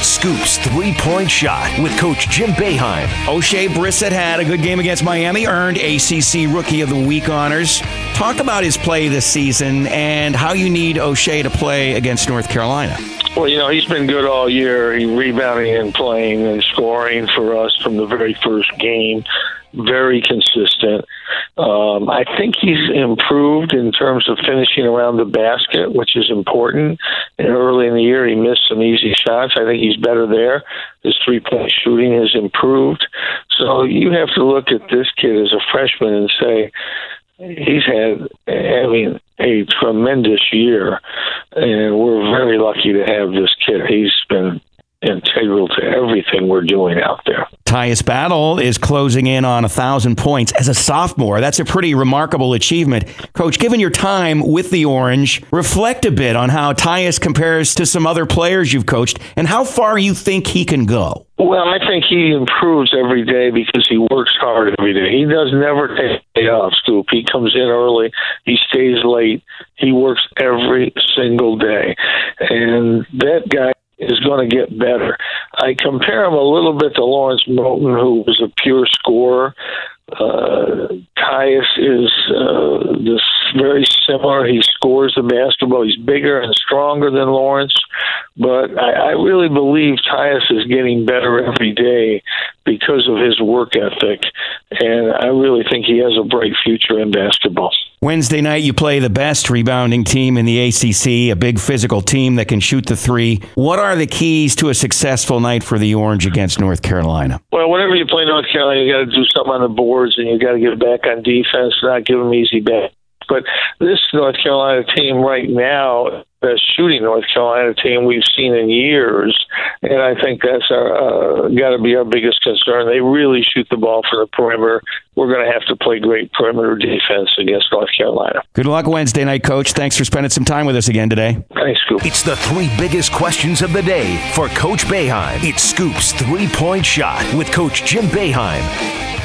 It's Scoop's three point shot with Coach Jim Boeheim. Oshae Brissett had a good game against Miami, earned ACC Rookie of the Week honors. Talk about his play this season and how you need Oshae to play against North Carolina. Well, you know, he's been good all year. He rebounding and playing and scoring for us from the very first game. Very consistent. Um, I think he's improved in terms of finishing around the basket, which is important. And early in the year, he missed some easy shots. I think he's better there. His three point shooting has improved. So you have to look at this kid as a freshman and say, he's had, I mean, a tremendous year, and we're very lucky to have this kid. He's been integral to everything we're doing out there. Tyus Battle is closing in on a thousand points as a sophomore. That's a pretty remarkable achievement. Coach, given your time with the Orange, reflect a bit on how Tyus compares to some other players you've coached and how far you think he can go. Well, I think he improves every day because he works hard every day. He does never take a day off, Scoop. He comes in early, he stays late, he works every single day. And that guy is going to get better. I compare him a little bit to Lawrence Moten, who was a pure scorer. Uh, Tyus is uh, this very similar. He scores the basketball. He's bigger and stronger than Lawrence, but I, I really believe Tyus is getting better every day because of his work ethic, and I really think he has a bright future in basketball. Wednesday night, you play the best rebounding team in the ACC, a big physical team that can shoot the three. What are the keys to a successful night for the Orange against North Carolina? Well, whenever you play North Carolina, you got to do something on the boards, and you got to get back on defense, not give them easy back. But this North Carolina team right now best shooting North Carolina team we've seen in years, and I think that's our uh, got to be our biggest concern. They really shoot the ball for the perimeter. We're going to have to play great perimeter defense against North Carolina. Good luck Wednesday night, Coach. Thanks for spending some time with us again today. Thanks, Scoop. It's the three biggest questions of the day for Coach Boeheim. It's Scoop's three point shot with Coach Jim Boeheim.